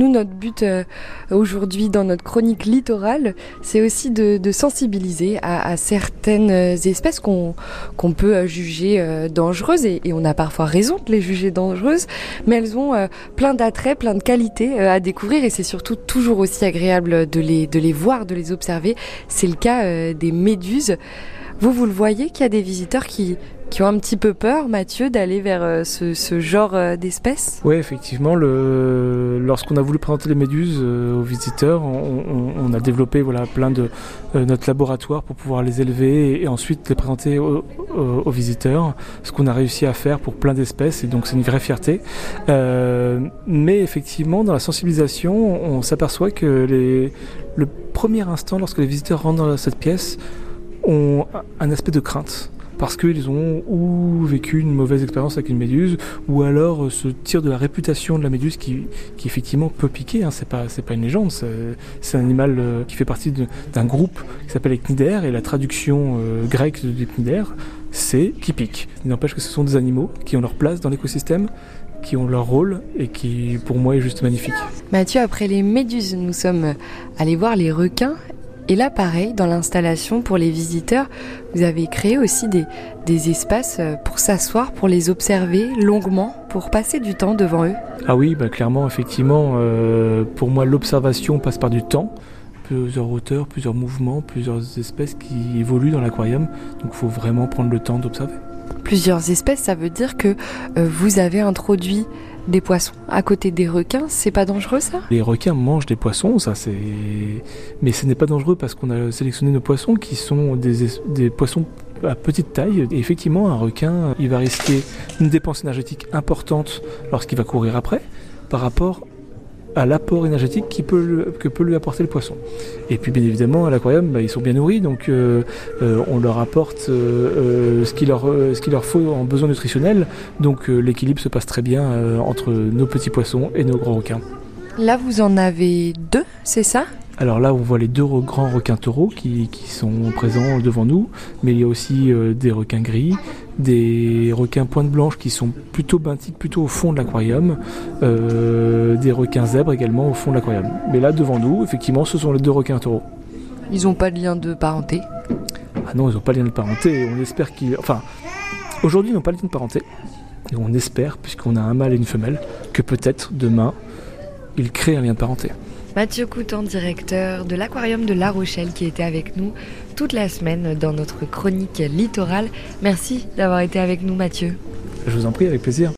Nous, notre but euh, aujourd'hui dans notre chronique littorale, c'est aussi de, sensibiliser à, certaines espèces qu'on peut juger dangereuses, et, on a parfois raison de les juger dangereuses, mais elles ont plein d'attraits, plein de qualités à découvrir, et c'est surtout toujours aussi agréable de les, de les voir, de les observer. C'est le cas des méduses. Vous, vous le voyez qu'il y a des visiteurs qui, qui ont un petit peu peur, Mathieu, d'aller vers euh, ce, genre euh, d'espèces Oui, effectivement. Lorsqu'on a voulu présenter les méduses euh, aux visiteurs, on, a développé voilà, plein de notre laboratoire pour pouvoir les élever et, ensuite les présenter aux, visiteurs. Ce qu'on a réussi à faire pour plein d'espèces, et donc c'est une vraie fierté. mais effectivement, dans la sensibilisation, on s'aperçoit que le premier instant, lorsque les visiteurs rentrent dans cette pièce, ont un aspect de crainte parce qu'ils ont ou vécu une mauvaise expérience avec une méduse, ou alors euh, se tirent de la réputation de la méduse qui, qui effectivement peut piquer. Hein. C'est pas c'est pas une légende, c'est un animal euh, qui fait partie d'un groupe qui s'appelle Echnidaire et la traduction euh, grecque de Echnidaire c'est qui pique. Il n'empêche que ce sont des animaux qui ont leur place dans l'écosystème qui ont leur rôle et qui pour moi est juste magnifique. Mathieu, après les méduses, nous sommes allés voir les requins et là, pareil, dans l'installation pour les visiteurs, vous avez créé aussi des, espaces euh, pour s'asseoir, pour les observer longuement, pour passer du temps devant eux. Ah oui, bah clairement, effectivement, euh, pour moi, l'observation passe par du temps. Plusieurs hauteurs, plusieurs mouvements, plusieurs espèces qui évoluent dans l'aquarium. Donc il faut vraiment prendre le temps d'observer. Plusieurs espèces, ça veut dire que euh, vous avez introduit des poissons à côté des requins, c'est pas dangereux ça? Les requins mangent des poissons, ça c'est. Mais ce n'est pas dangereux parce qu'on a sélectionné nos poissons qui sont des, poissons à petite taille. Effectivement, un requin, il va risquer une dépense énergétique importante lorsqu'il va courir après par rapport à l'apport énergétique qui peut, que peut lui apporter le poisson. Et puis bien évidemment à l'aquarium bah, ils sont bien nourris donc euh, euh, on leur apporte euh, ce qu'il leur, leur faut en besoin nutritionnel donc l'équilibre se passe très bien entre nos petits poissons et nos grands requins. Là vous en avez deux, c'est ça? Alors là, on voit les deux grands requins taureaux qui, sont présents devant nous, mais il y a aussi euh, des requins gris, des requins pointe blanche qui sont plutôt benthiques, plutôt au fond de l'aquarium, euh, des requins zèbres également au fond de l'aquarium. Mais là, devant nous, effectivement, ce sont les deux requins taureaux. Ils n'ont pas de lien de parenté? Ah non, ils n'ont pas de lien de parenté. On espère qu'ils. Enfin, aujourd'hui, ils n'ont pas de lien de parenté. Et on espère, puisqu'on a un mâle et une femelle, que peut-être demain, ils créent un lien de parenté. Mathieu Coutan, directeur de l'aquarium de La Rochelle, qui était avec nous toute la semaine dans notre chronique littorale. Merci d'avoir été avec nous, Mathieu. Je vous en prie, avec plaisir.